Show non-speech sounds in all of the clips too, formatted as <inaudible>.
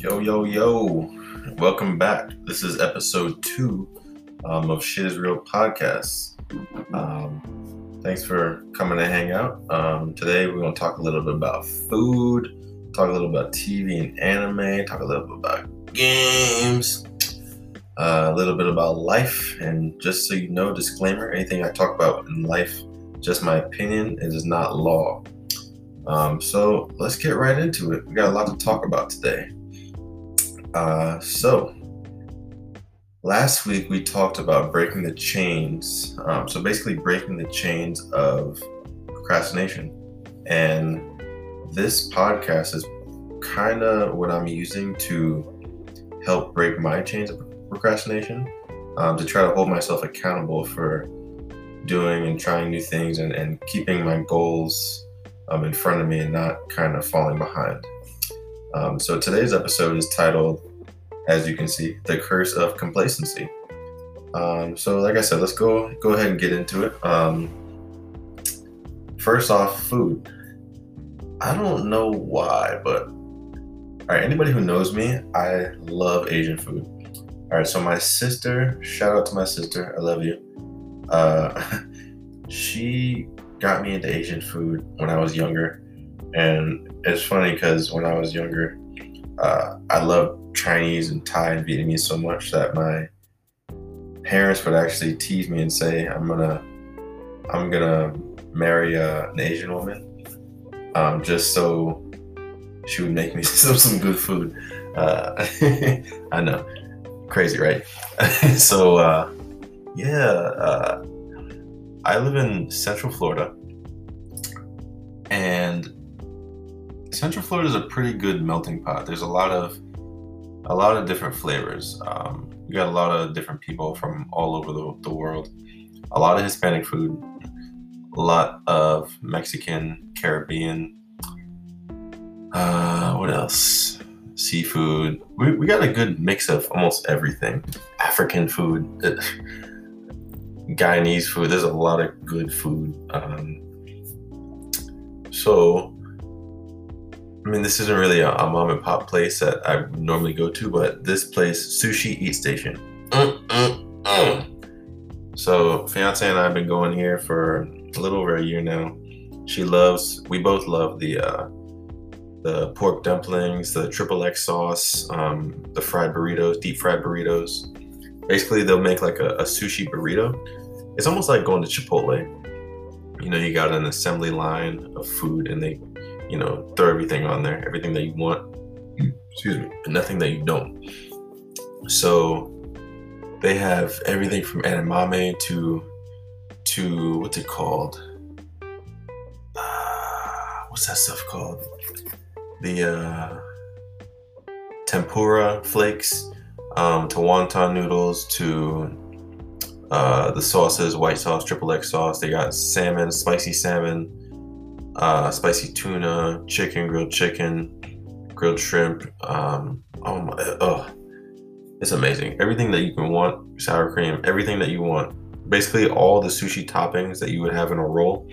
Yo, yo, yo. Welcome back. This is episode two um, of Shit is Real podcast. Um, thanks for coming to hang out. Um, today, we're going to talk a little bit about food, talk a little about TV and anime, talk a little bit about games, uh, a little bit about life. And just so you know, disclaimer anything I talk about in life, just my opinion, it is not law. Um, so let's get right into it. We got a lot to talk about today. Uh, so, last week we talked about breaking the chains. Um, so, basically, breaking the chains of procrastination. And this podcast is kind of what I'm using to help break my chains of procrastination, um, to try to hold myself accountable for doing and trying new things and, and keeping my goals um, in front of me and not kind of falling behind. Um, so today's episode is titled, as you can see, "The Curse of Complacency." Um, so, like I said, let's go go ahead and get into it. Um, first off, food. I don't know why, but all right. Anybody who knows me, I love Asian food. All right. So my sister, shout out to my sister, I love you. Uh, <laughs> she got me into Asian food when I was younger and it's funny because when I was younger, uh, I loved Chinese and Thai and Vietnamese so much that my parents would actually tease me and say, "I'm gonna, I'm gonna marry uh, an Asian woman, um, just so she would make me <laughs> some some good food." Uh, <laughs> I know, crazy, right? <laughs> so uh, yeah, uh, I live in Central Florida, and Central Florida is a pretty good melting pot. There's a lot of a lot of different flavors. Um, you got a lot of different people from all over the, the world. A lot of Hispanic food, a lot of Mexican, Caribbean. Uh, what else? Seafood. We, we got a good mix of almost everything. African food, <laughs> Guyanese food. There's a lot of good food. Um, so I mean, this isn't really a, a, mom and pop place that I normally go to, but this place, Sushi Eat Station. Mm, mm, mm. So, fiance and I have been going here for a little over a year now. She loves, we both love the uh, the pork dumplings, the triple X sauce, um, the fried burritos, deep fried burritos. Basically, they'll make like a, a sushi burrito. It's almost like going to Chipotle. You know, you got an assembly line of food, and they you know, throw everything on there, everything that you want, excuse me, and nothing that you don't. So they have everything from edamame to to what's it called? Uh, what's that stuff called? The uh, tempura flakes um, to wonton noodles to uh, the sauces, white sauce, triple X sauce. They got salmon, spicy salmon, uh, spicy tuna, chicken, grilled chicken, grilled shrimp. Um, oh my, oh, it's amazing. Everything that you can want, sour cream, everything that you want. Basically, all the sushi toppings that you would have in a roll,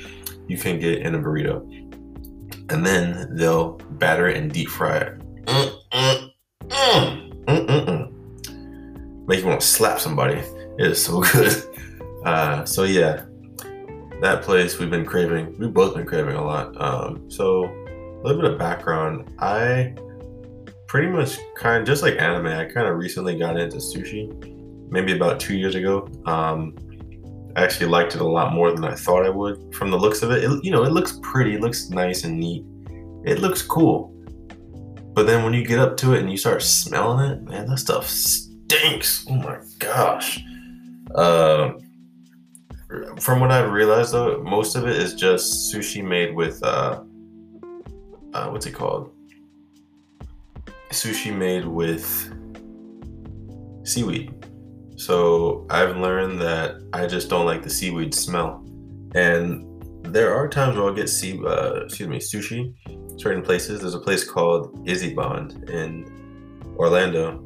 you can get in a burrito. And then they'll batter it and deep fry it. Mm, mm, mm, mm, mm, mm. Make you want to slap somebody. It is so <laughs> good. Uh, so yeah, that place we've been craving. We've both been craving a lot. Um, so a little bit of background. I pretty much kind of just like anime. I kind of recently got into sushi, maybe about two years ago. Um, I actually liked it a lot more than I thought I would. From the looks of it, it you know, it looks pretty. It looks nice and neat. It looks cool. But then when you get up to it and you start smelling it, man, that stuff stinks. Oh my gosh. Uh, from what I've realized though, most of it is just sushi made with uh, uh what's it called? Sushi made with seaweed. So I've learned that I just don't like the seaweed smell, and there are times where I'll get sea, uh, excuse me, sushi. Certain places. There's a place called Ichiban in Orlando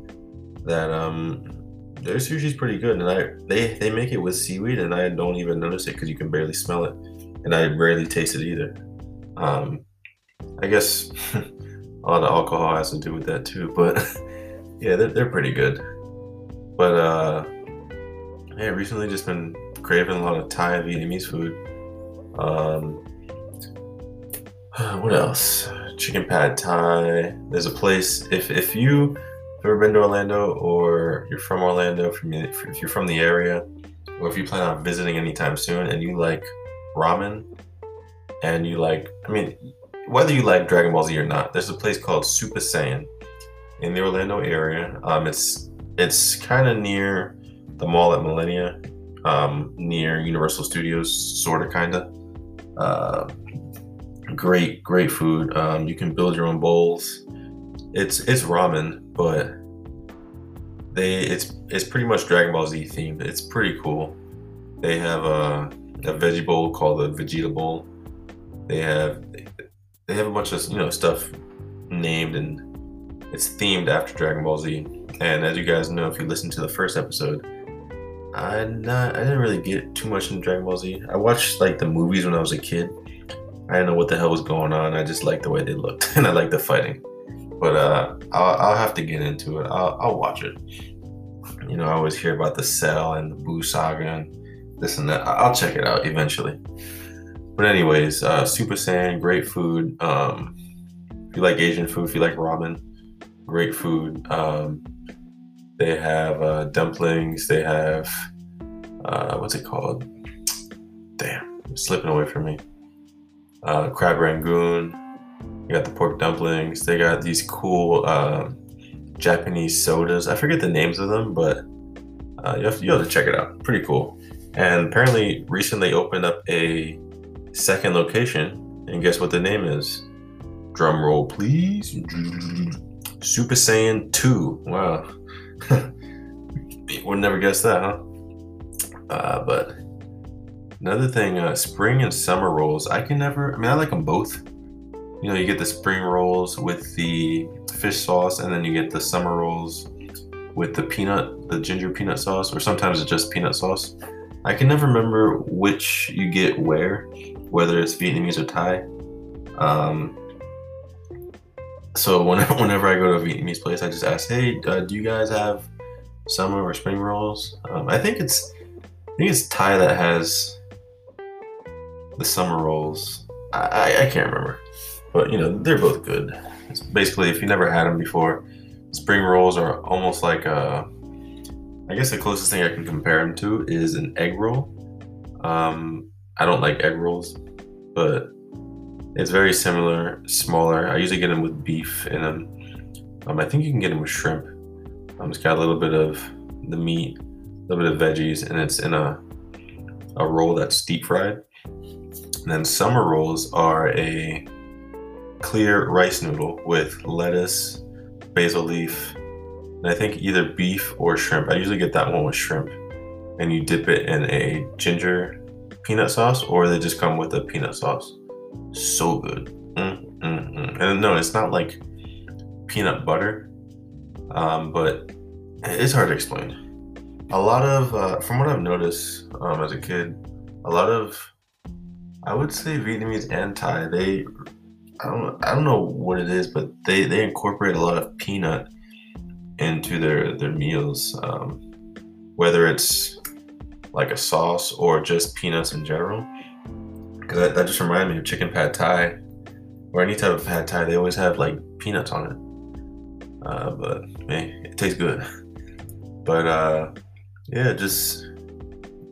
that um their sushi's pretty good, and I they they make it with seaweed, and I don't even notice it because you can barely smell it, and I rarely taste it either. Um, I guess <laughs> a lot of alcohol has to do with that too. But <laughs> yeah, they're, they're pretty good. But uh, yeah, recently just been craving a lot of Thai Vietnamese food. Um, <sighs> what else? Chicken pad Thai. There's a place if if you have ever been to Orlando or you're from Orlando, if you're from the area, or if you plan on visiting anytime soon and you like ramen and you like, I mean, whether you like Dragon Ball Z or not, there's a place called Super Saiyan in the Orlando area. Um, it's it's kind of near the mall at Millenia, um, near Universal Studios, sort of, kind of. Uh, great, great food. Um, you can build your own bowls. It's it's ramen, but they it's it's pretty much Dragon Ball Z themed. It's pretty cool. They have a, a veggie bowl called the Vegeta Bowl. They have they have a bunch of you know stuff named and it's themed after Dragon Ball Z. And as you guys know, if you listen to the first episode, I not I didn't really get too much into Dragon Ball Z. I watched like the movies when I was a kid. I didn't know what the hell was going on. I just liked the way they looked <laughs> and I liked the fighting. But uh, I'll, I'll have to get into it. I'll, I'll watch it. You know, I always hear about the Cell and the Buu Saga and this and that. I'll check it out eventually. But anyways, uh, Super Saiyan, great food. Um, if you like Asian food, if you like ramen, great food. Um, they have uh, dumplings. They have uh, what's it called? Damn, it's slipping away from me. Uh, crab rangoon. You got the pork dumplings. They got these cool uh, Japanese sodas. I forget the names of them, but uh, you, have to, you have to check it out. Pretty cool. And apparently, recently opened up a second location, and guess what the name is? Drum roll, please. Super Saiyan 2. Wow. <laughs> Would never guess that, huh? Uh, but another thing, uh, spring and summer rolls. I can never, I mean, I like them both. You know, you get the spring rolls with the fish sauce, and then you get the summer rolls with the peanut, the ginger peanut sauce, or sometimes it's just peanut sauce. I can never remember which you get where, whether it's Vietnamese or Thai. Um, so <laughs> whenever, whenever I go to a Vietnamese place, I just ask, "Hey, uh, do you guys have summer or spring rolls?" Um, I think it's I think it's Thai that has the summer rolls. I, I, I can't remember, but you know they're both good. It's basically, if you never had them before, spring rolls are almost like a. I guess the closest thing I can compare them to is an egg roll. Um, I don't like egg rolls, but it's very similar, smaller. I usually get them with beef in them. Um, I think you can get them with shrimp. Um, it's got a little bit of the meat, a little bit of veggies, and it's in a a roll that's deep fried. And then summer rolls are a clear rice noodle with lettuce, basil leaf, and I think either beef or shrimp. I usually get that one with shrimp. And you dip it in a ginger peanut sauce or they just come with a peanut sauce. So good. Mm, mm, mm. And no, it's not like peanut butter, um, but it's hard to explain. A lot of, uh, from what I've noticed um, as a kid, a lot of, I would say Vietnamese and Thai, they, I don't, I don't know what it is, but they, they incorporate a lot of peanut into their their meals, um, whether it's like a sauce or just peanuts in general. Because that, that just reminded me of chicken pad thai, or any type of pad thai. They always have like peanuts on it. Uh, but man, it tastes good. <laughs> But uh, yeah, just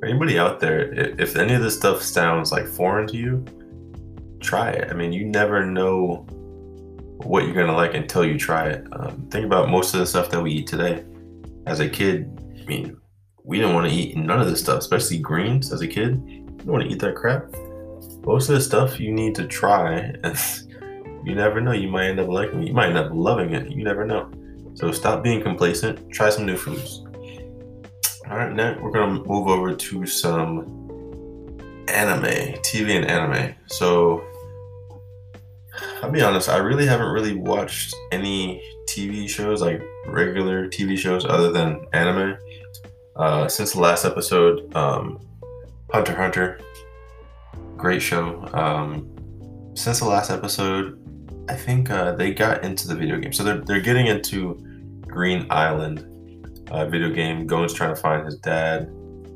anybody out there, if, if any of this stuff sounds like foreign to you, try it. I mean, you never know what you're gonna like until you try it. Um, think about most of the stuff that we eat today. As a kid, I mean, we didn't want to eat none of this stuff, especially greens as a kid. You don't want to eat that crap. Most of the stuff you need to try, and <laughs> you never know. You might end up liking it. You might end up loving it. You never know. So stop being complacent. Try some new foods. All right, now we're gonna move over to some anime, TV and anime. So I'll be honest, I really haven't really watched any TV shows, like regular TV shows, other than anime. Uh, since the last episode, um, Hunter Hunter, great show. Um, since the last episode, I think uh, they got into the video game. So they're they're getting into Greed Island uh, video game. Gon's trying to find his dad.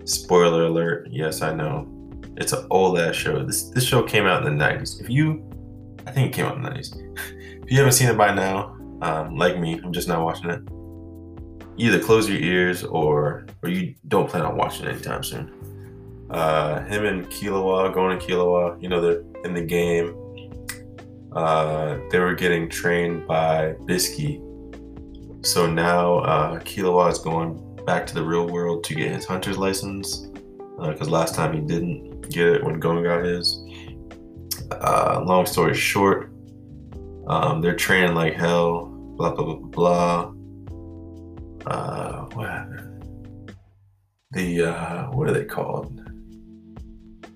Spoiler alert. Yes, I know. It's an old ass show. This this show came out in the 90s. If you I think it came out in the 90s. if you haven't seen it by now, um, like me, I'm just not watching it. Either close your ears or or you don't plan on watching it anytime soon. Uh, him and Killua, going to Killua, you know, they're in the game. Uh, they were getting trained by Bisky. So now uh, Killua is going back to the real world to get his hunter's license because uh, last time he didn't get it when Gon got his. Uh, long story short, um, they're training like hell. Blah blah blah blah. Uh, what? The uh, what are they called?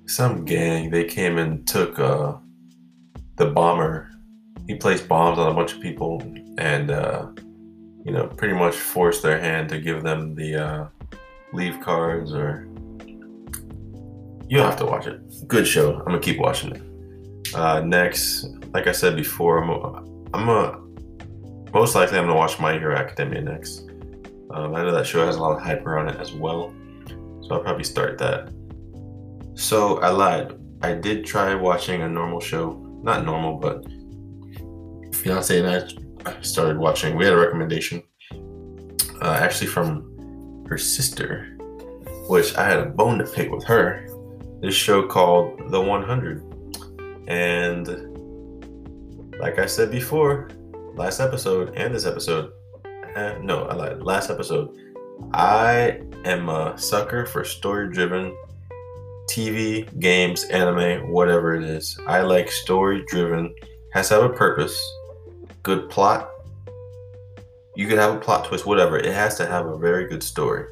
Some gang. They came and took uh, the bomber. He placed bombs on a bunch of people and uh, you know pretty much forced their hand to give them the uh, leave cards or. You have to watch it. Good show. I'm gonna keep watching it. Uh, next, like I said before, I'm a, I'm a most likely I'm gonna watch My Hero Academia next. Um, I know that show has a lot of hype around it as well, so I'll probably start that. So I lied. I did try watching a normal show, not normal, but fiance and I started watching. We had a recommendation, uh, actually from her sister, which I had a bone to pick with her. This show called The 100 and like I said before, last episode and this episode, uh, no, I lied. Last episode, I am a sucker for story driven TV, games, anime, whatever it is. I like story driven, has to have a purpose, good plot. You could have a plot twist, whatever. It has to have a very good story.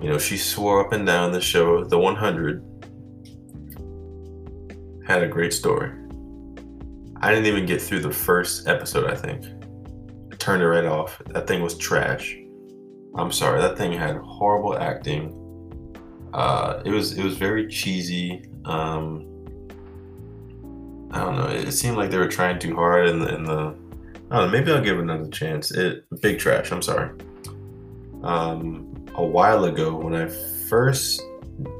You know, she swore up and down the show, The 100, had a great story. I didn't even get through the first episode, I think. I turned it right off. That thing was trash. I'm sorry, that thing had horrible acting. Uh, it was it was very cheesy. Um, I don't know. It, seemed like they were trying too hard in the, in the I don't know. Maybe I'll give it another chance. It big trash. I'm sorry. Um, a while ago, when I first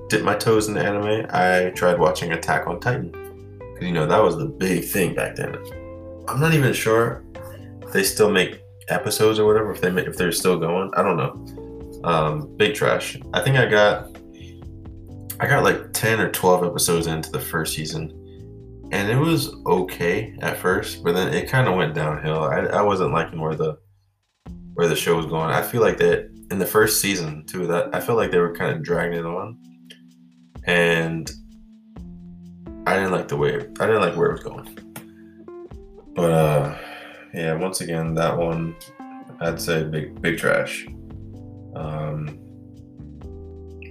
dipped my toes in the anime, I tried watching Attack on Titan Because, you know that was the big thing back then. I'm not even sure if they still make episodes or whatever. If they if they're still going, I don't know. Um, big trash. I think I got I got like ten or twelve episodes into the first season, and it was okay at first, but then it kind of went downhill. I, I wasn't liking where the where the show was going. I feel like that in the first season too. That I feel like they were kind of dragging it on, and I didn't like the way I didn't like where it was going. But uh yeah, once again that one I'd say big big trash. Um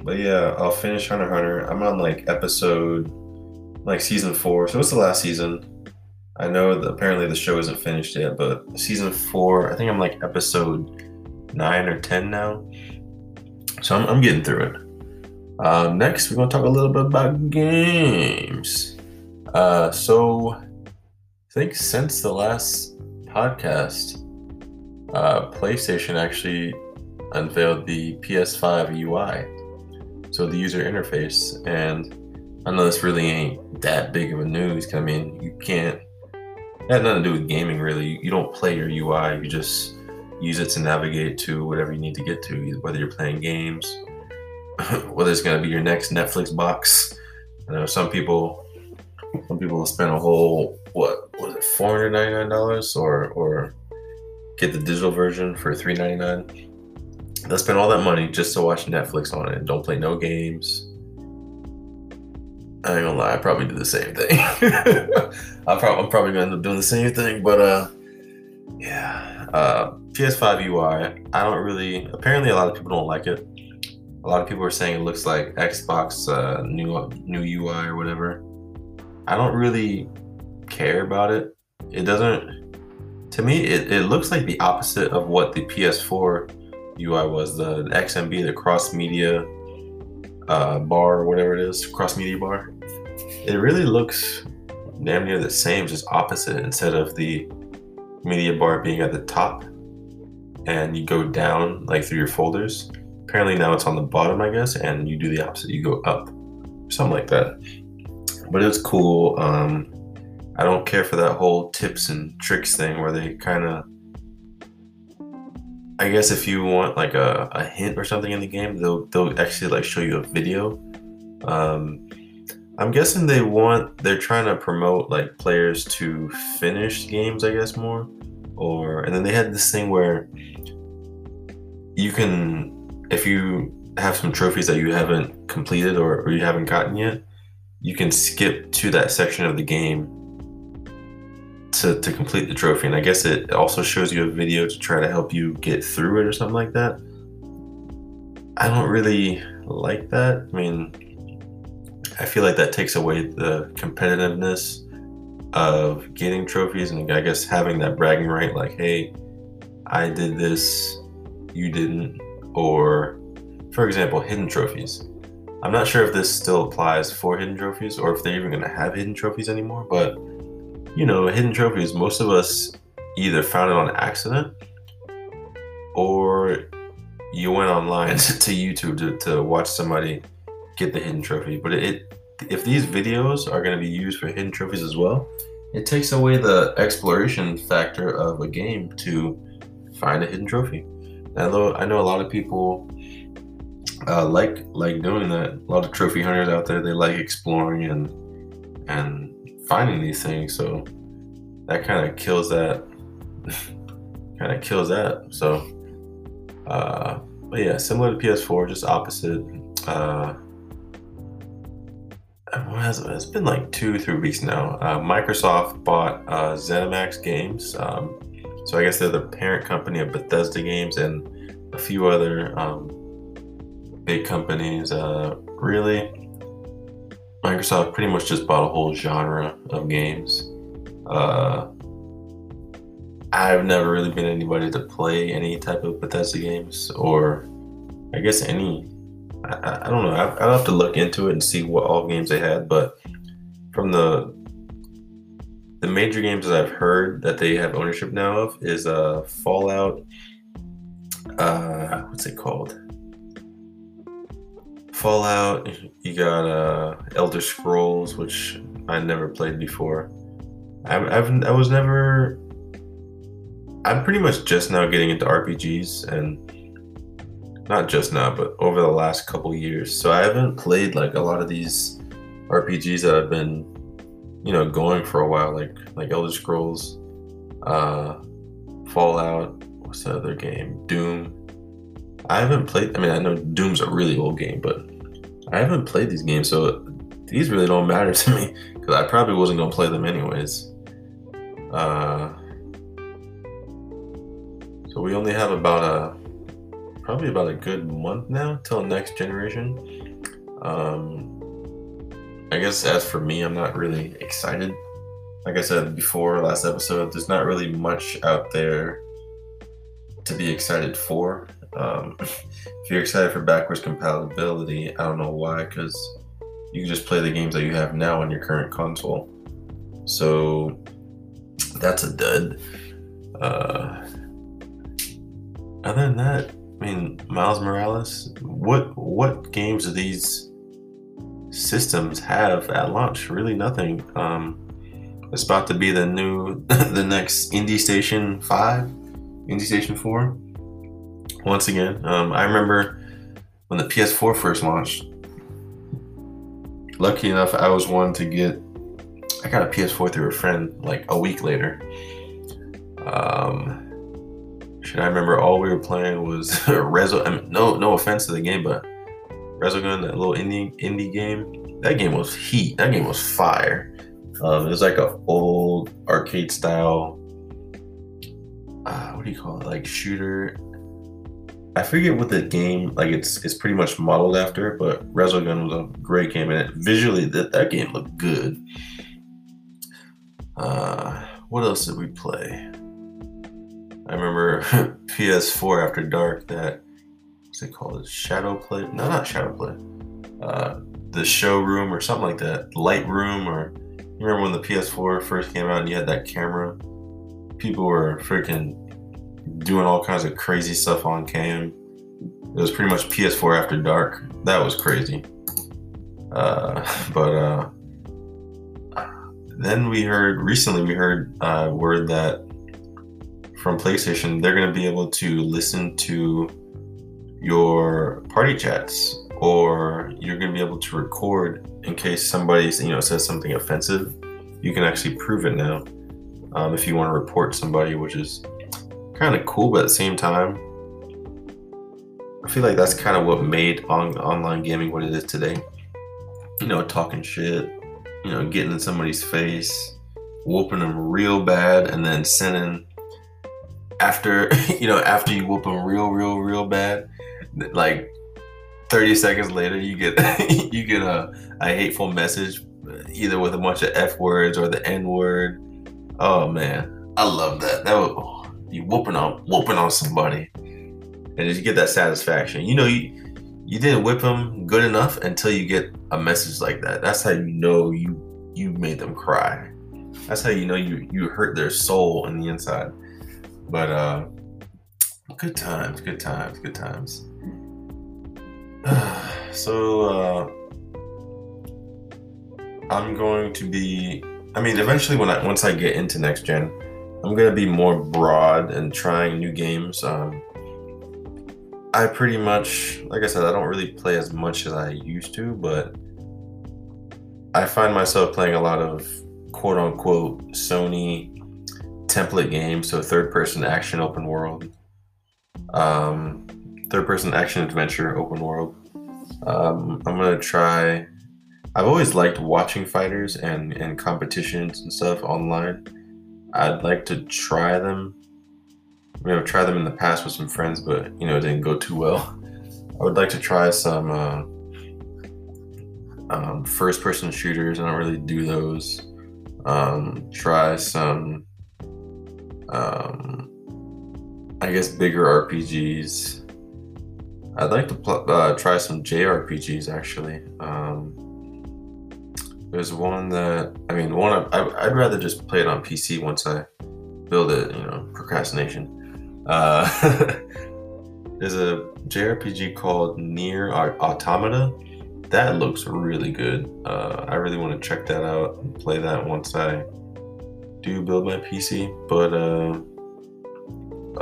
but yeah, I'll finish Hunter Hunter. I'm on like episode like season four. So it's the last season. I know that apparently the show isn't finished yet, but season four, I think I'm like episode nine or ten now. So I'm, I'm getting through it. Uh, next, we're to talk a little bit about games. Uh, so, I think since the last podcast, uh, PlayStation actually unveiled the PS5 UI, so the user interface. And I know this really ain't that big of a news. I mean, you can't. It has nothing to do with gaming, really. You don't play your UI. You just use it to navigate to whatever you need to get to, whether you're playing games <laughs> whether it's gonna be your next Netflix box. I know some people some people will spend a whole what was it four hundred ninety nine dollars or or get the digital version for three ninety nine. They'll spend all that money just to watch Netflix on it. Don't play no games. I ain't gonna lie, I probably do the same thing. <laughs> I I'm probably gonna end up doing the same thing, but uh, yeah. Uh, PS5 UI, I don't really. Apparently, a lot of people don't like it a lot of people are saying it looks like Xbox uh, new new UI or whatever. I don't really care about it. It doesn't. To me, it, it looks like the opposite of what the PS4 UI was. The, the XMB, the cross media uh, bar, or whatever it is, cross media bar. It really looks damn near the same, just opposite. Instead of the media bar being at the top and you go down like through your folders, apparently now it's on the bottom, I guess, and you do the opposite. You go up, something like that. But it's cool. Um, I don't care for that whole tips and tricks thing where they kind of. I guess if you want like a, a hint or something in the game, they'll they'll actually like show you a video. Um, I'm guessing they want they're trying to promote like players to finish games, I guess more. Or and then they had this thing where you can if you have some trophies that you haven't completed or, or you haven't gotten yet, you can skip to that section of the game to, to complete the trophy. And I guess it also shows you a video to try to help you get through it or something like that. I don't really like that. I mean, I feel like that takes away the competitiveness of getting trophies and I guess having that bragging right like, hey, I did this, you didn't. Or, for example, hidden trophies. I'm not sure if this still applies for hidden trophies or if they're even going to have hidden trophies anymore, but you know, hidden trophies, most of us either found it on accident or you went online <laughs> to YouTube to, to watch somebody get the hidden trophy. But it, if these videos are going to be used for hidden trophies as well, it takes away the exploration factor of a game to find a hidden trophy. Although I know a lot of people uh, like like doing that. A lot of trophy hunters out there they like exploring and and finding these things. So that kind of kills that. <laughs> kind of kills that. So, uh, but yeah, similar to PS4, just opposite. Uh, it's been like two, three weeks now. Uh, Microsoft bought uh, ZeniMax Games. Um, so I guess they're the parent company of Bethesda Games and a few other um, big companies. Uh, really, Microsoft pretty much just bought a whole genre of games. Uh, I've never really been anybody to play any type of Bethesda games, or I guess any I, I don't know. I, will have to look into it and see what all games they had. But from the the major games that I've heard that they have ownership now of is uh, Fallout. Uh, what's it called? Fallout. You got uh, Elder Scrolls, which I never played before. I've, I've I was never. I'm pretty much just now getting into RPGs and not just now, but over the last couple years. So I haven't played like a lot of these RPGs that I've been, you know, going for a while, like like Elder Scrolls, uh, Fallout. What's the other game? Doom. I haven't played. I mean, I know Doom's a really old game, but I haven't played these games, so these really don't matter <laughs> to me because I probably wasn't gonna play them anyways. Uh, so we only have about a probably about a good month now till next generation. Um, I guess as for me, I'm not really excited. Like I said before, last episode, there's not really much out there to be excited for. Um, <laughs> if you're excited for backwards compatibility, I don't know why, because you can just play the games that you have now on your current console. So that's a dud. Uh, other than that, I mean, Miles Morales. What what games do these systems have at launch? Really, nothing. Um, it's about to be the new, <laughs> the next Indie Station Five, Indie Station Four. Once again, um, I remember when the PS4 first launched. Lucky enough, I was one to get. I got a PS4 through a friend like a week later. Um, I remember all we were playing was <laughs> Rezo. I mean, no, no offense to the game, but Resogun, that little indie indie game, that game was heat. That game was fire. Um, it was like a old arcade style. Uh, what do you call it? Like shooter. I forget what the game like. It's it's pretty much modeled after, but Resogun was a great game, and it, visually that that game looked good. Uh, what else did we play? I remember <laughs> PS4 After Dark that what's it called? Shadow Play? No, not Shadow Play. Uh, the showroom or something like that. Light Room or You remember when the PS4 first came out and you had that camera? People were freaking doing all kinds of crazy stuff on cam. It was pretty much PS4 after dark. That was crazy. Uh, <laughs> but uh, then we heard recently we heard uh, word that from PlayStation they're going to be able to listen to your party chats or you're going to be able to record in case somebody you know says something offensive. You can actually prove it now um, if you want to report somebody which is kind of cool but at the same time i feel like that's kind of what made on, online gaming what it is today. You know talking shit you know getting in somebody's face whooping them real bad and then sending after <laughs> you know after you whoop them real real real bad like 30 seconds later you get <laughs> you get a, a hateful message uh, either with a bunch of f words or the n word. Oh man. I love that. That would oh, you whooping on whooping on somebody. And you get that satisfaction. You know you you didn't whip them good enough until you get a message like that. That's how you know you you made them cry. That's how you know you you hurt their soul on the inside but uh good times good times good times <sighs> so uh, I'm going to be. I mean, eventually, when I once I get into next gen, I'm gonna be more broad and trying new games. Um, I pretty much, like I said, I don't really play as much as I used to, but I find myself playing a lot of quote unquote Sony template game, so third person action open world. Um, third person action adventure open world. Um, I'm gonna try. I've always liked watching fighters and, and competitions and stuff online. I'd like to try them. Mean, I've tried them in the past with some friends, but you know, it didn't go too well. I would like to try some uh, um, first person shooters. I don't really do those. Um, try some, um, I guess, bigger RPGs. I'd like to pl- uh, try some JRPGs actually. Um, there's one that I mean, one I, would rather just play it on PC once I build it. You know, procrastination. Uh, <laughs> there's a JRPG called NieR: Automata. That looks really good. Uh, I really want to check that out and play that once I do build my PC. But uh,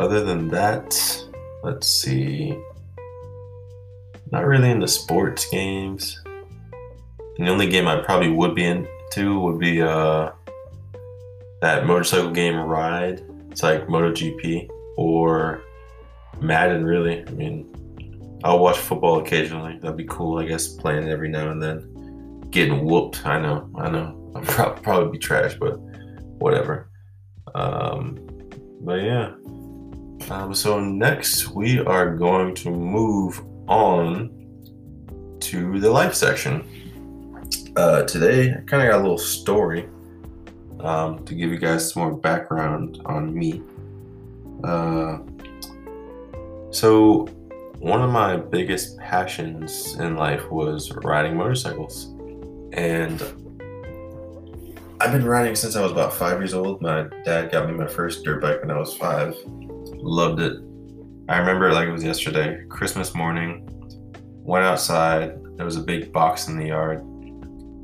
other than that, let's see. Not really into sports games. And the only game I probably would be into would be uh, that motorcycle game Ride. It's like MotoGP or Madden, really. I mean, I'll watch football occasionally. That'd be cool, I guess, playing every now and then. Getting whooped, I know, I know. <laughs> I'll probably, probably be trash, but whatever. Um, but yeah. Um, so next we are going to move on to the life section. Uh, today, I kind of got a little story um, to give you guys some more background on me. Uh, so, one of my biggest passions in life was riding motorcycles. And I've been riding since I was about five years old. My dad got me my first dirt bike when I was five. Loved it. I remember it like it was yesterday. Christmas morning, went outside. There was a big box in the yard.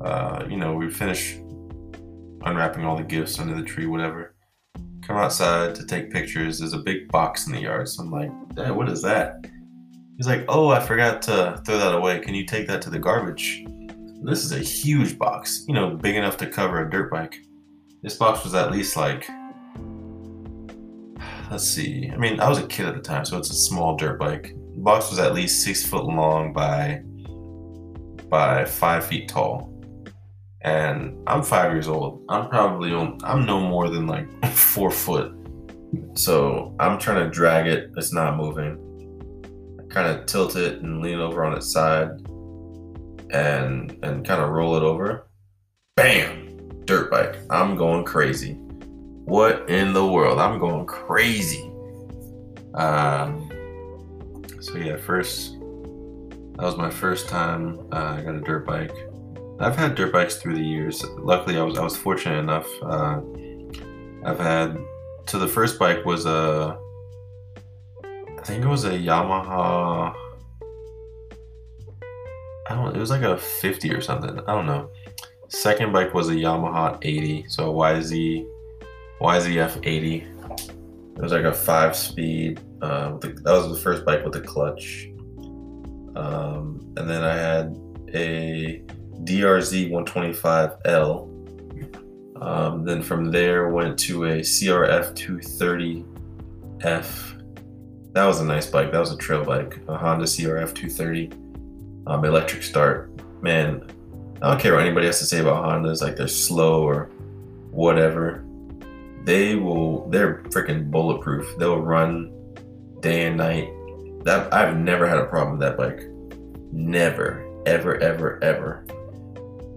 Uh, you know, we finished unwrapping all the gifts under the tree, whatever. Come outside to take pictures. There's a big box in the yard. So I'm like, Dad, what is that? He's like, Oh, I forgot to throw that away. Can you take that to the garbage? This is a huge box, you know, big enough to cover a dirt bike. This box was at least like <sighs> let's see. I mean, I was a kid at the time, so it's a small dirt bike. The box was at least six foot long by by five feet tall, and I'm five years old. I'm probably. I'm no more than like <laughs> four foot. So I'm trying to drag it. It's not moving. I kind of tilt it and lean over on its side, and and kind of roll it over. Bam! Dirt bike. I'm going crazy. What in the world? I'm going crazy. Um, so yeah, first that was my first time uh, I got a dirt bike. I've had dirt bikes through the years. Luckily, I was I was fortunate enough. Uh, I've had so the first bike was a I think it was a Yamaha. I don't. It was like a 50 or something. I don't know. Second bike was a Yamaha 80, so a YZ YZF 80. It was like a five-speed. Uh, the, that was the first bike with a clutch. Um, and then I had a DRZ 125L. Um, then from there went to a CRF 230F. That was a nice bike. That was a trail bike, a Honda CRF 230, um, electric start. Man, I don't care what anybody has to say about Hondas, like they're slow or whatever. They will, they're freaking bulletproof. They'll run day and night. That I've never had a problem with that bike. Never, ever, ever, ever.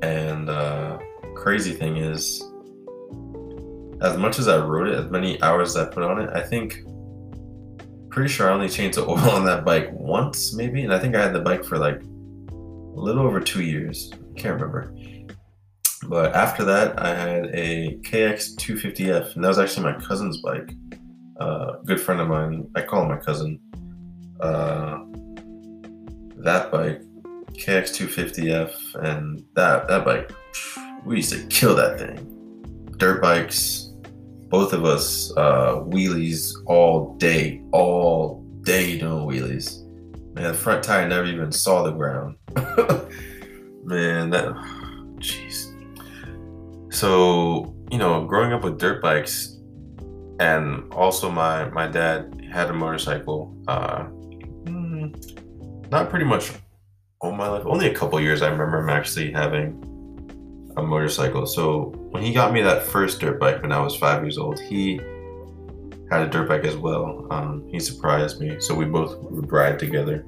And uh, crazy thing is, as much as I rode it, as many hours as I put on it, I think pretty sure I only changed the <laughs> oil on that bike once, maybe. And I think I had the bike for like a little over two years. Can't remember. But after that, I had a KX 250F, and that was actually my cousin's bike. Uh, good friend of mine, I call him my cousin. Uh, that bike, KX 250F, and that that bike, we used to kill that thing. Dirt bikes, both of us uh, wheelies all day, all day doing wheelies. Man, the front tire never even saw the ground. <laughs> Man, that jeez. So you know, growing up with dirt bikes, and also my my dad had a motorcycle. Uh, mm, not pretty much all my life. Only a couple years I remember him actually having a motorcycle. So when he got me that first dirt bike when I was five years old, he had a dirt bike as well. Um, he surprised me, so we both would ride together.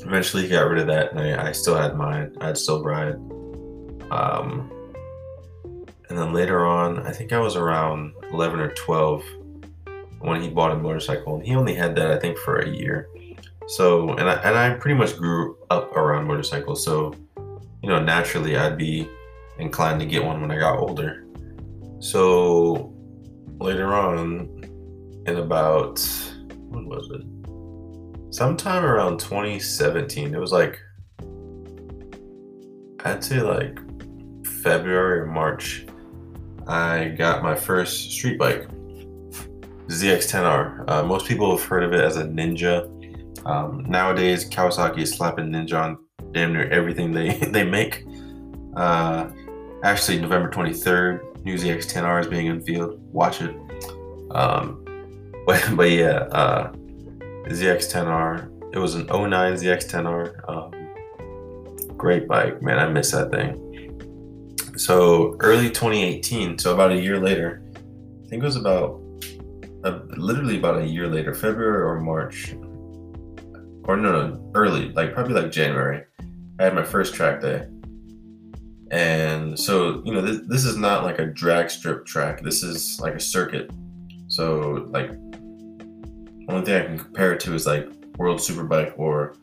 Eventually, he got rid of that, and I, I still had mine. I'd still ride. Um, and then later on, I think I was around 11 or 12 when he bought a motorcycle, and he only had that I think for a year. So, and I and I pretty much grew up around motorcycles, so you know naturally I'd be inclined to get one when I got older. So later on, in about what was it? Sometime around 2017. It was like I'd say like February or March. I got my first street bike, ZX10R. Uh, most people have heard of it as a Ninja. Um, nowadays, Kawasaki is slapping Ninja on damn near everything they <laughs> they make. Uh, actually, November 23rd, new ZX10R is being unveiled. Watch it. Um, but, <laughs> but yeah, uh, ZX10R. It was an 09 ZX10R. Um, great bike, man. I miss that thing. So early 2018, so about a year later, I think it was about uh, literally about a year later, February or March, or no, no, early, like probably like January. I had my first track day, and so you know this, this is not like a drag strip track. This is like a circuit. So like only thing I can compare it to is like World Superbike or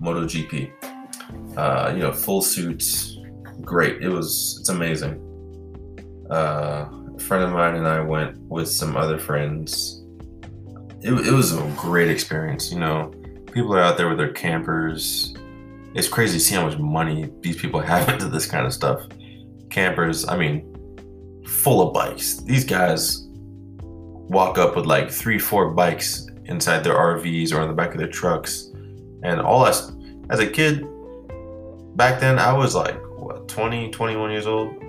MotoGP. Uh, you know, full suits, great. It was it's amazing. Uh, a friend of mine and I went with some other friends. It, it was a great experience. You know, people are out there with their campers. It's crazy to see how much money these people have <laughs> into this kind of stuff. Campers, I mean, full of bikes. These guys walk up with like three, four bikes inside their RVs or in the back of their trucks. And all us, as a kid, back then, I was like, what, 20, 21 years old?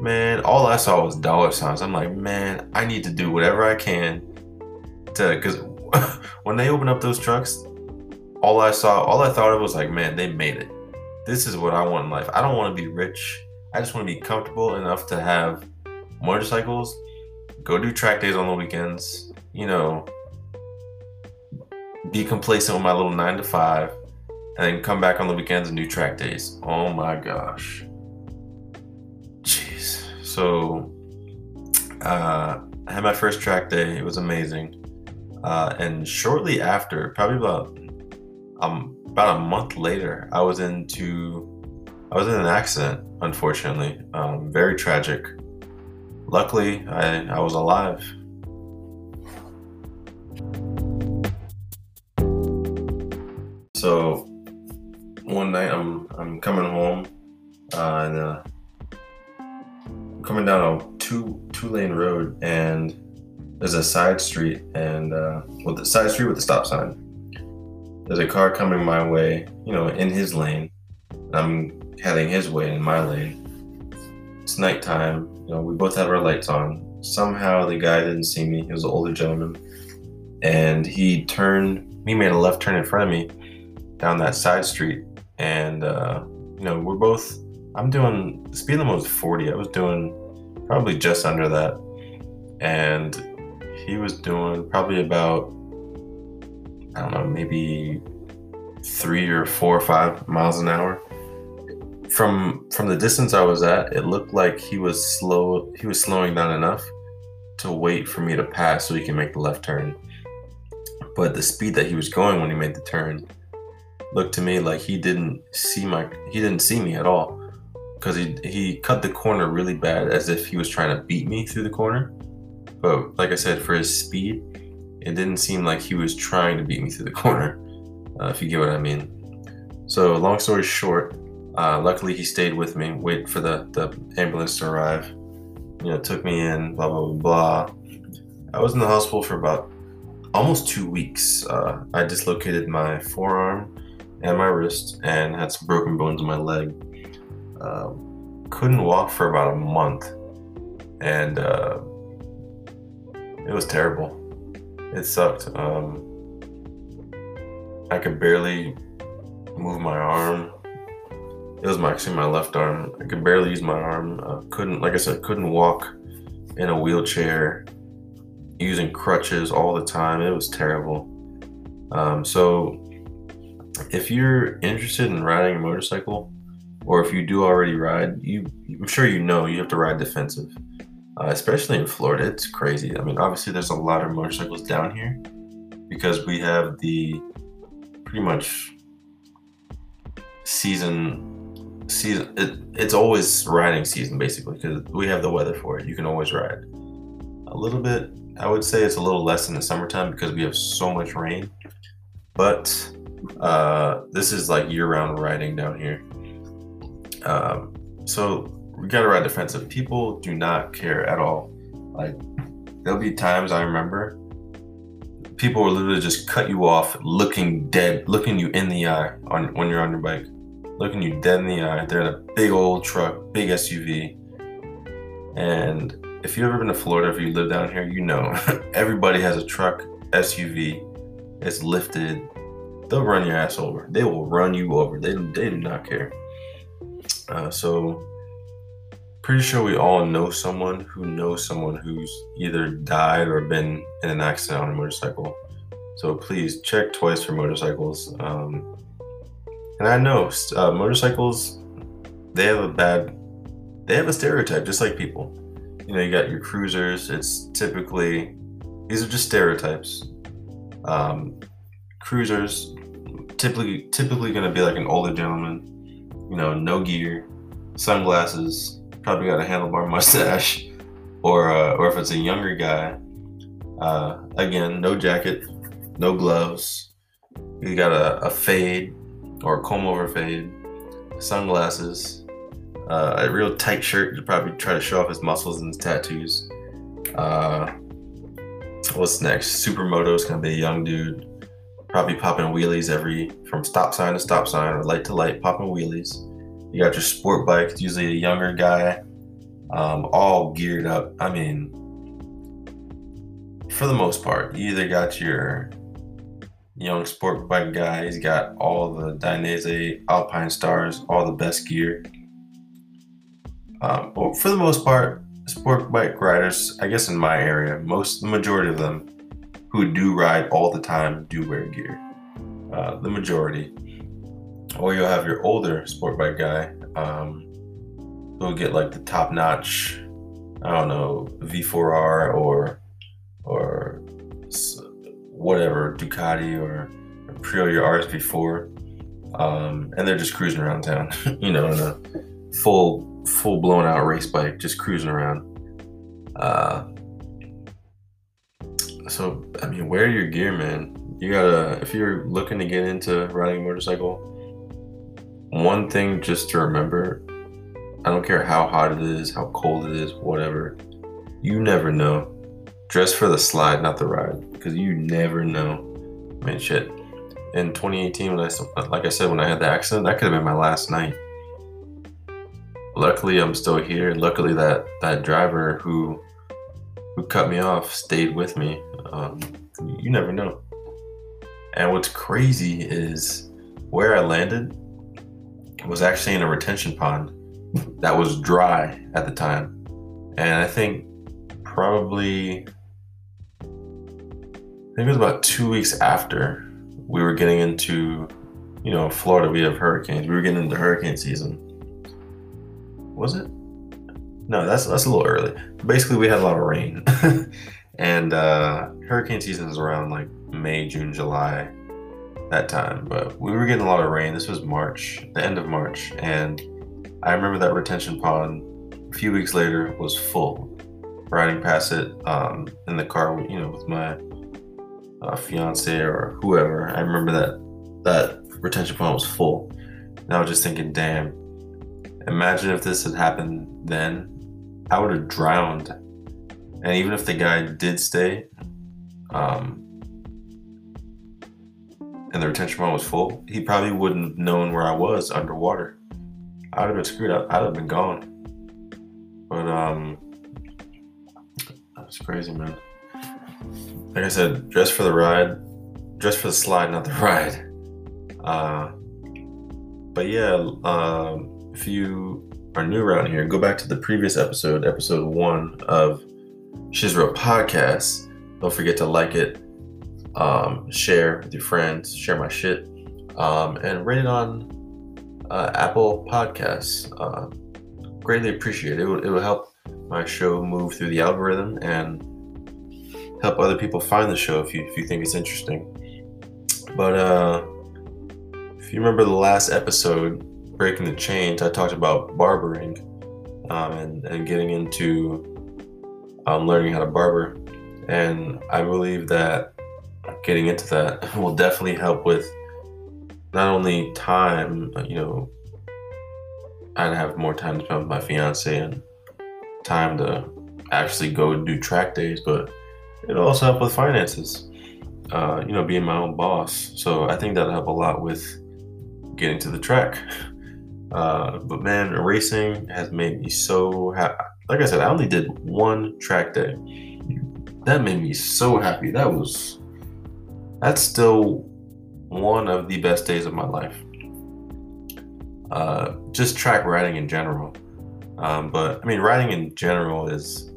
Man, all I saw was dollar signs. I'm like, man, I need to do whatever I can to, because <laughs> when they open up those trucks, all I saw, all I thought of was like, man, they made it. This is what I want in life. I don't want to be rich. I just want to be comfortable enough to have motorcycles, go do track days on the weekends, you know, be complacent with my little nine to five, and then come back on the weekends and do track days. Oh my gosh. Jeez. So, uh, I had my first track day. It was amazing. Uh, and shortly after, probably about um about a month later, I was into I was in an accident. unfortunately. Um, very tragic. Luckily, I, I was alive. So one night I'm I'm coming home uh, and uh, coming down a two two lane road and there's a side street and uh, with the side street with the stop sign. There's a car coming my way, you know, in his lane. I'm heading his way in my lane. It's nighttime. You know, we both have our lights on. Somehow the guy didn't see me. He was an older gentleman, and he turned. He made a left turn in front of me down that side street, and uh, you know, we're both. I'm doing speed limit was 40. I was doing probably just under that, and he was doing probably about I don't know, maybe three or four or five miles an hour. From from the distance I was at, it looked like he was slow. He was slowing down enough to wait for me to pass so he can make the left turn. But the speed that he was going when he made the turn looked to me like he didn't see my he didn't see me at all because he he cut the corner really bad as if he was trying to beat me through the corner. But like I said, for his speed, it didn't seem like he was trying to beat me through the <laughs> corner, uh, if you get what I mean. So, long story short, uh, luckily he stayed with me, wait for the, the ambulance to arrive. You know, took me in, blah, blah, blah. I was in the hospital for about almost two weeks. Uh, I dislocated my forearm and my wrist and had some broken bones in my leg. Uh, couldn't walk for about a month. And uh, it was terrible it sucked. Um, I could barely move my arm. It was my, actually my left arm. I could barely use my arm. Uh, couldn't, like I said, couldn't walk in a wheelchair, using crutches all the time. It was terrible. Um, so, if you're interested in riding a motorcycle, or if you do already ride, you I'm sure you know you have to ride defensive uh, especially in Florida. It's crazy. I mean, obviously, there's a lot of motorcycles down here because we have the pretty much season season it, it's always riding season basically because we have the weather for it you can always ride a little bit i would say it's a little less in the summertime because we have so much rain but uh, this is like year-round riding down here um, so we gotta ride defensive. People do not care at all. Like there'll be times I remember people will literally just cut you off, looking dead, looking you in the eye on when you're on your bike, looking you dead in the eye. They're in a big old truck, big SUV, and if you've ever been to Florida, if you live down here, you know <laughs> everybody has a truck, SUV. It's lifted. They'll run your ass over. They will run you over. They they do not care. Uh, so pretty sure we all know someone who knows someone who's either died or been in an accident on a motorcycle. So please check twice for motorcycles. Um, and I know uh, motorcycles, they have a bad, they have a stereotype just like people. You know, you got your cruisers. It's typically these are just stereotypes. Um, cruisers typically typically to be like an older gentleman. You know, no gear, sunglasses, probably got a handlebar <laughs> mustache, or uh, or if it's a younger guy, uh, again, no jacket, no gloves. He got a, a fade or a comb over fade, sunglasses, uh, a real tight shirt to probably try to show off his muscles and his tattoos. Uh, what's next? Supermoto is gonna be a young dude, probably popping wheelies every from stop sign to stop sign or light to light, popping wheelies. You got your sport bike, it's usually a younger guy, um, all geared up. I mean, for the most part, you either got your young sport bike guy, he's got all the Dainese Alpinestars, all the best gear. Um, but for the most part, sport bike riders, I guess in my area, most the majority of them who do ride all the time do wear gear. Uh, the majority or you'll have your older sport bike guy um, who'll get like the top notch, I don't know, V4R or or whatever Ducati or, or Aprilia RSV4, um, and they're just cruising around town, <laughs> you know, in a full full blown out race bike, just cruising around. Uh, so I mean, wear your gear, man. You gotta if you're looking to get into riding a motorcycle. One thing just to remember: I don't care how hot it is, how cold it is, whatever. You never know. Dress for the slide, not the ride, because you never know. Man, shit. In 2018, when I like I said, when I had the accident, that could have been my last night. Luckily, I'm still here. Luckily, that that driver who who cut me off stayed with me. Um, you never know. And what's crazy is where I landed was actually in a retention pond that was dry at the time. And I think probably, I think it was about two weeks after we were getting into, you know, Florida, we have hurricanes. We were getting into hurricane season. Was it? No, that's that's a little early. Basically, we had a lot of rain, <laughs> and uh, hurricane season is around like May, June, July, that time. But we were getting a lot of rain. This was March, the end of March, and I remember that retention pond. A few weeks later was full. Riding past it um, in the car, you know, with my uh, fiance or whoever. I remember that that retention pond was full, and I was just thinking, damn. Imagine if this had happened then I would have drowned. And even if the guy did stay, um, and the retention pond was full, he probably wouldn't have known where I was underwater. I'd have been screwed up. I'd have been gone. But um, that's crazy, man. Like I said, dress for the ride, dress for the slide, not the <laughs> ride. Uh, but yeah, uh, if you are new around here, go back to the previous episode, episode one of Shizro Podcast. Don't forget to like it, um, share with your friends, share my shit, um, and rate it on uh, Apple Podcasts. Uh, greatly appreciate it. It will, it will help my show move through the algorithm and help other people find the show if you if you think it's interesting. But uh, if you remember the last episode, breaking the chains, I talked about barbering um, and, and getting into um, learning how to barber. And I believe that getting into that <laughs> will definitely help with not only time, you know, I'd have more time to spend with my fiance and time to actually go do track days, but it'll also help with finances. Uh, you know, being my own boss. So I think that'll help a lot with getting to the track. <laughs> Uh, but man, racing has made me so happy. Like I said, I only did one track day. That made me so happy. That was, that's still one of the best days of my life. Uh, just track riding in general. Um, but I mean, riding in general is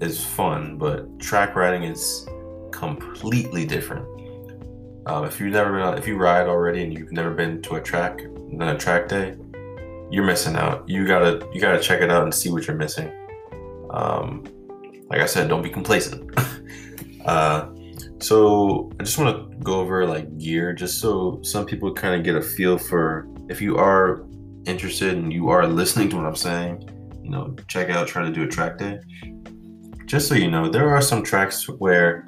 is fun, but track riding is completely different. Um, if you've never been, if you ride already and you've never been to a track, then a track day, you're missing out. You gotta you gotta check it out and see what you're missing. Um, like I said, don't be complacent. <laughs> uh, so I just want to go over like gear, just so some people kind of get a feel for if you are interested and you are listening to what I'm saying. You know, check out try to do a track day. Just so you know, there are some tracks where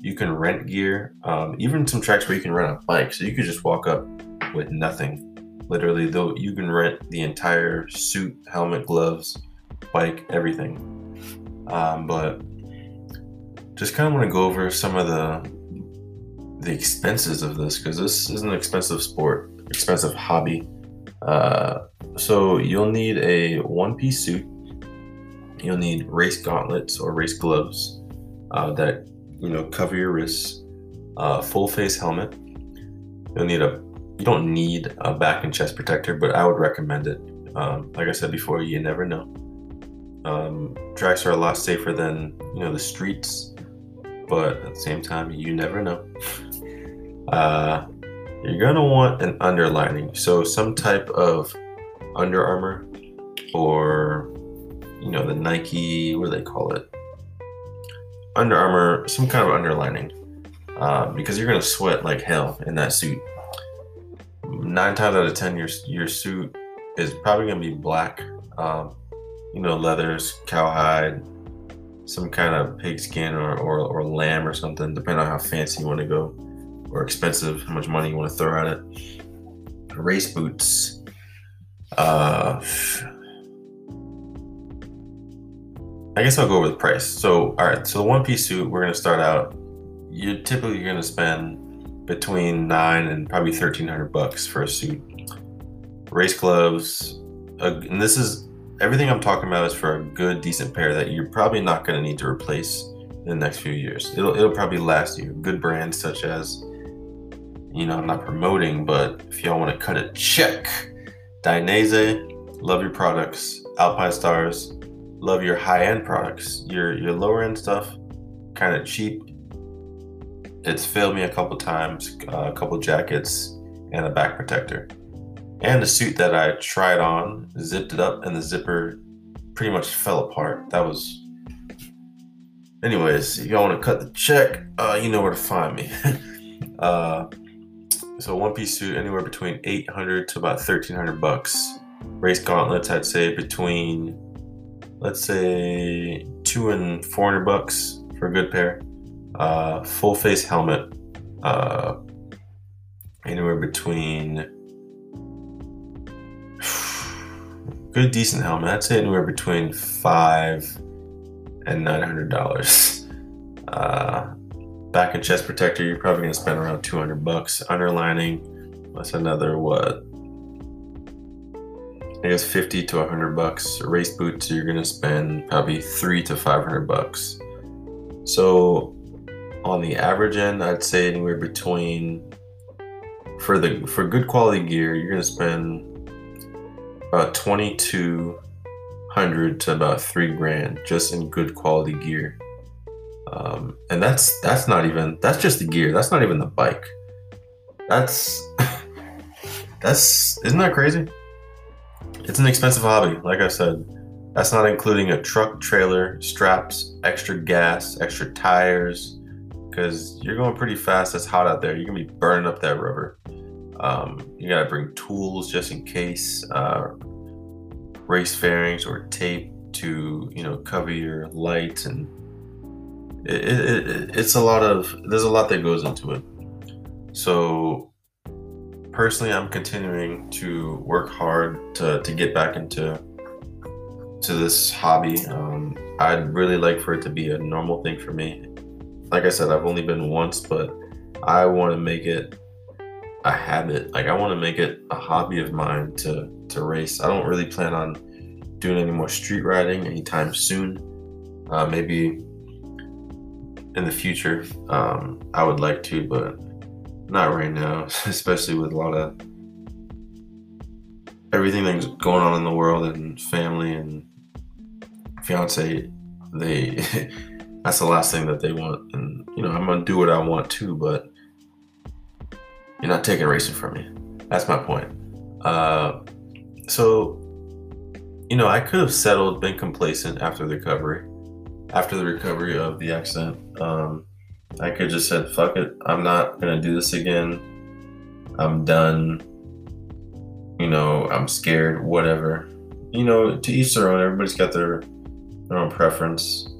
you can rent gear. Um, even some tracks where you can rent a bike, so you could just walk up with nothing Literally, though, you can rent the entire suit, helmet, gloves, bike, everything. Um, but just kind of want to go over some of the the expenses of this because this is an expensive sport, expensive hobby. Uh, so you'll need a one-piece suit. You'll need race gauntlets or race gloves uh, that you know cover your wrists. Uh, full face helmet. You'll need a you don't need a back and chest protector, but I would recommend it. Um, like I said before, you never know. Um, tracks are a lot safer than you know the streets, but at the same time, you never know. <laughs> Uh, you're gonna want an underlining, so some type of Under Armour or you know the Nike, what do they call it? Under Armour, some kind of underlining, uh, because you're gonna sweat like hell in that suit nine times out of ten, your your suit is probably gonna be black. Um, you know, leathers, cowhide, some kind of pigskin or, or, or lamb or something, depending on how fancy you want to go or expensive, how much money you want to throw at it. Race boots. Uh, I guess I'll go over the price. So, all right. So the one piece suit, we're gonna start out. You're typically gonna spend between nine and probably thirteen hundred bucks for a suit. Race gloves, uh, and this is everything I'm talking about is for a good, decent pair that you're probably not gonna need to replace in the next few years. It'll it'll probably last you. Good brands such as, you know, I'm not promoting, but if y'all want to cut a check, Dainese, love your products. Alpinestars, love your high-end products. Your your lower end stuff, kind of cheap. It's failed me a couple times. Uh, a couple jackets and a back protector, and the suit that I tried on zipped it up, and the zipper pretty much fell apart. That was. Anyways, if y'all want to cut the check, uh, you know where to find me. <laughs> uh, so one piece suit anywhere between 800 to about 1300 bucks. Race gauntlets, I'd say between let's say two and four hundred bucks for a good pair. Uh, full face helmet, uh, anywhere between <sighs> good decent helmet. I'd say anywhere between five and nine hundred dollars. <laughs> Uh, back and chest protector, you're probably gonna spend around two hundred bucks. Underlining, that's another what I guess 50 to 100 bucks. Race boots, you're gonna spend probably three to 500 bucks. So, on the average end, I'd say anywhere between for the for good quality gear, you're gonna spend about 2200 to about three grand just in good quality gear. Um, and that's that's not even that's just the gear. That's not even the bike. That's <laughs> that's isn't that crazy? It's an expensive hobby, like I said. That's not including a truck, trailer, straps, extra gas, extra tires, because you're going pretty fast. It's hot out there. You're gonna be burning up that rubber. Um, you gotta bring tools just in case, uh, race fairings or tape to you know cover your lights, and it, it, it, it's a lot of. There's a lot that goes into it. So personally, I'm continuing to work hard to, to get back into to this hobby. Um, I'd really like for it to be a normal thing for me. Like I said, I've only been once, but I want to make it a habit. Like I want to make it a hobby of mine to to race. I don't really plan on doing any more street riding anytime soon. Uh, maybe in the future, um, I would like to, but not right now, <laughs> especially with a lot of everything that's going on in the world and family and fiance. They <laughs> that's the last thing that they want, and you know I'm gonna do what I want too, but you're not taking racing from me. That's my point. Uh, so you know I could have settled, been complacent after the recovery, after the recovery of the accident. Um, I could just said, fuck it, I'm not gonna do this again. I'm done. You know, I'm scared, whatever. You know, to each their own, everybody's got their their own preference.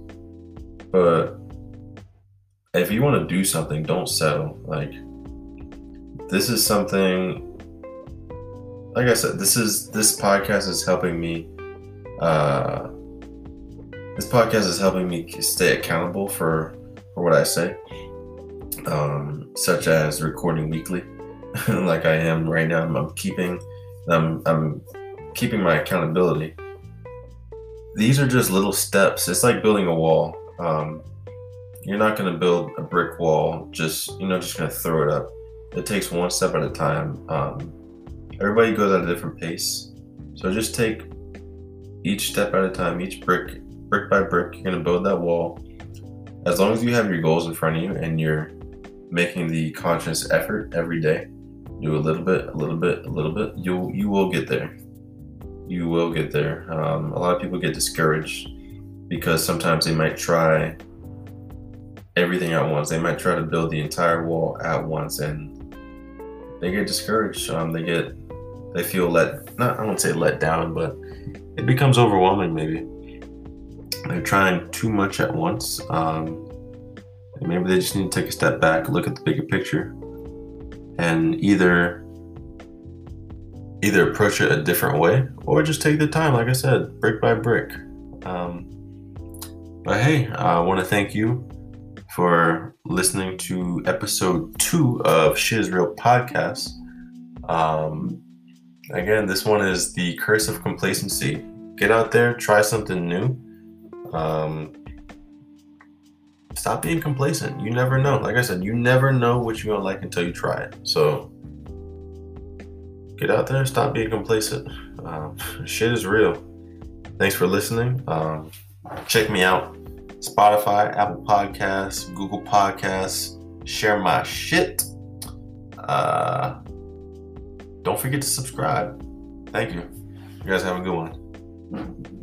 But if you want to do something, don't settle. Like this is something like I said, this is this podcast is helping me uh this podcast is helping me stay accountable for for what I say, um, such as recording weekly, <laughs> like I am right now. I'm, I'm keeping, I'm, I'm keeping my accountability. These are just little steps. It's like building a wall. Um, you're not going to build a brick wall just you know just going to throw it up. It takes one step at a time. Um, everybody goes at a different pace, so just take each step at a time, each brick, brick by brick. You're going to build that wall as long as you have your goals in front of you and you're making the conscious effort every day, do a little bit, a little bit, a little bit, you you will get there. You will get there. Um, a lot of people get discouraged because sometimes they might try everything at once. They might try to build the entire wall at once, and they get discouraged. Um, they get they feel let not I won't say let down, but it becomes overwhelming. Maybe they're trying too much at once. Um, maybe they just need to take a step back, look at the bigger picture, and either either approach it a different way or just take the time, like I said, brick by brick. Um, but hey, I want to thank you for listening to episode two of Shit is Real podcast. Um, again, this one is the curse of complacency. Get out there, try something new. Um, stop being complacent. You never know. Like I said, you never know what you're gonna like until you try it. So get out there, stop being complacent. Um, <laughs> shit is real. Thanks for listening. Um, check me out. Spotify, Apple Podcasts, Google Podcasts. Share my shit. Uh, don't forget to subscribe. Thank you. You guys have a good one.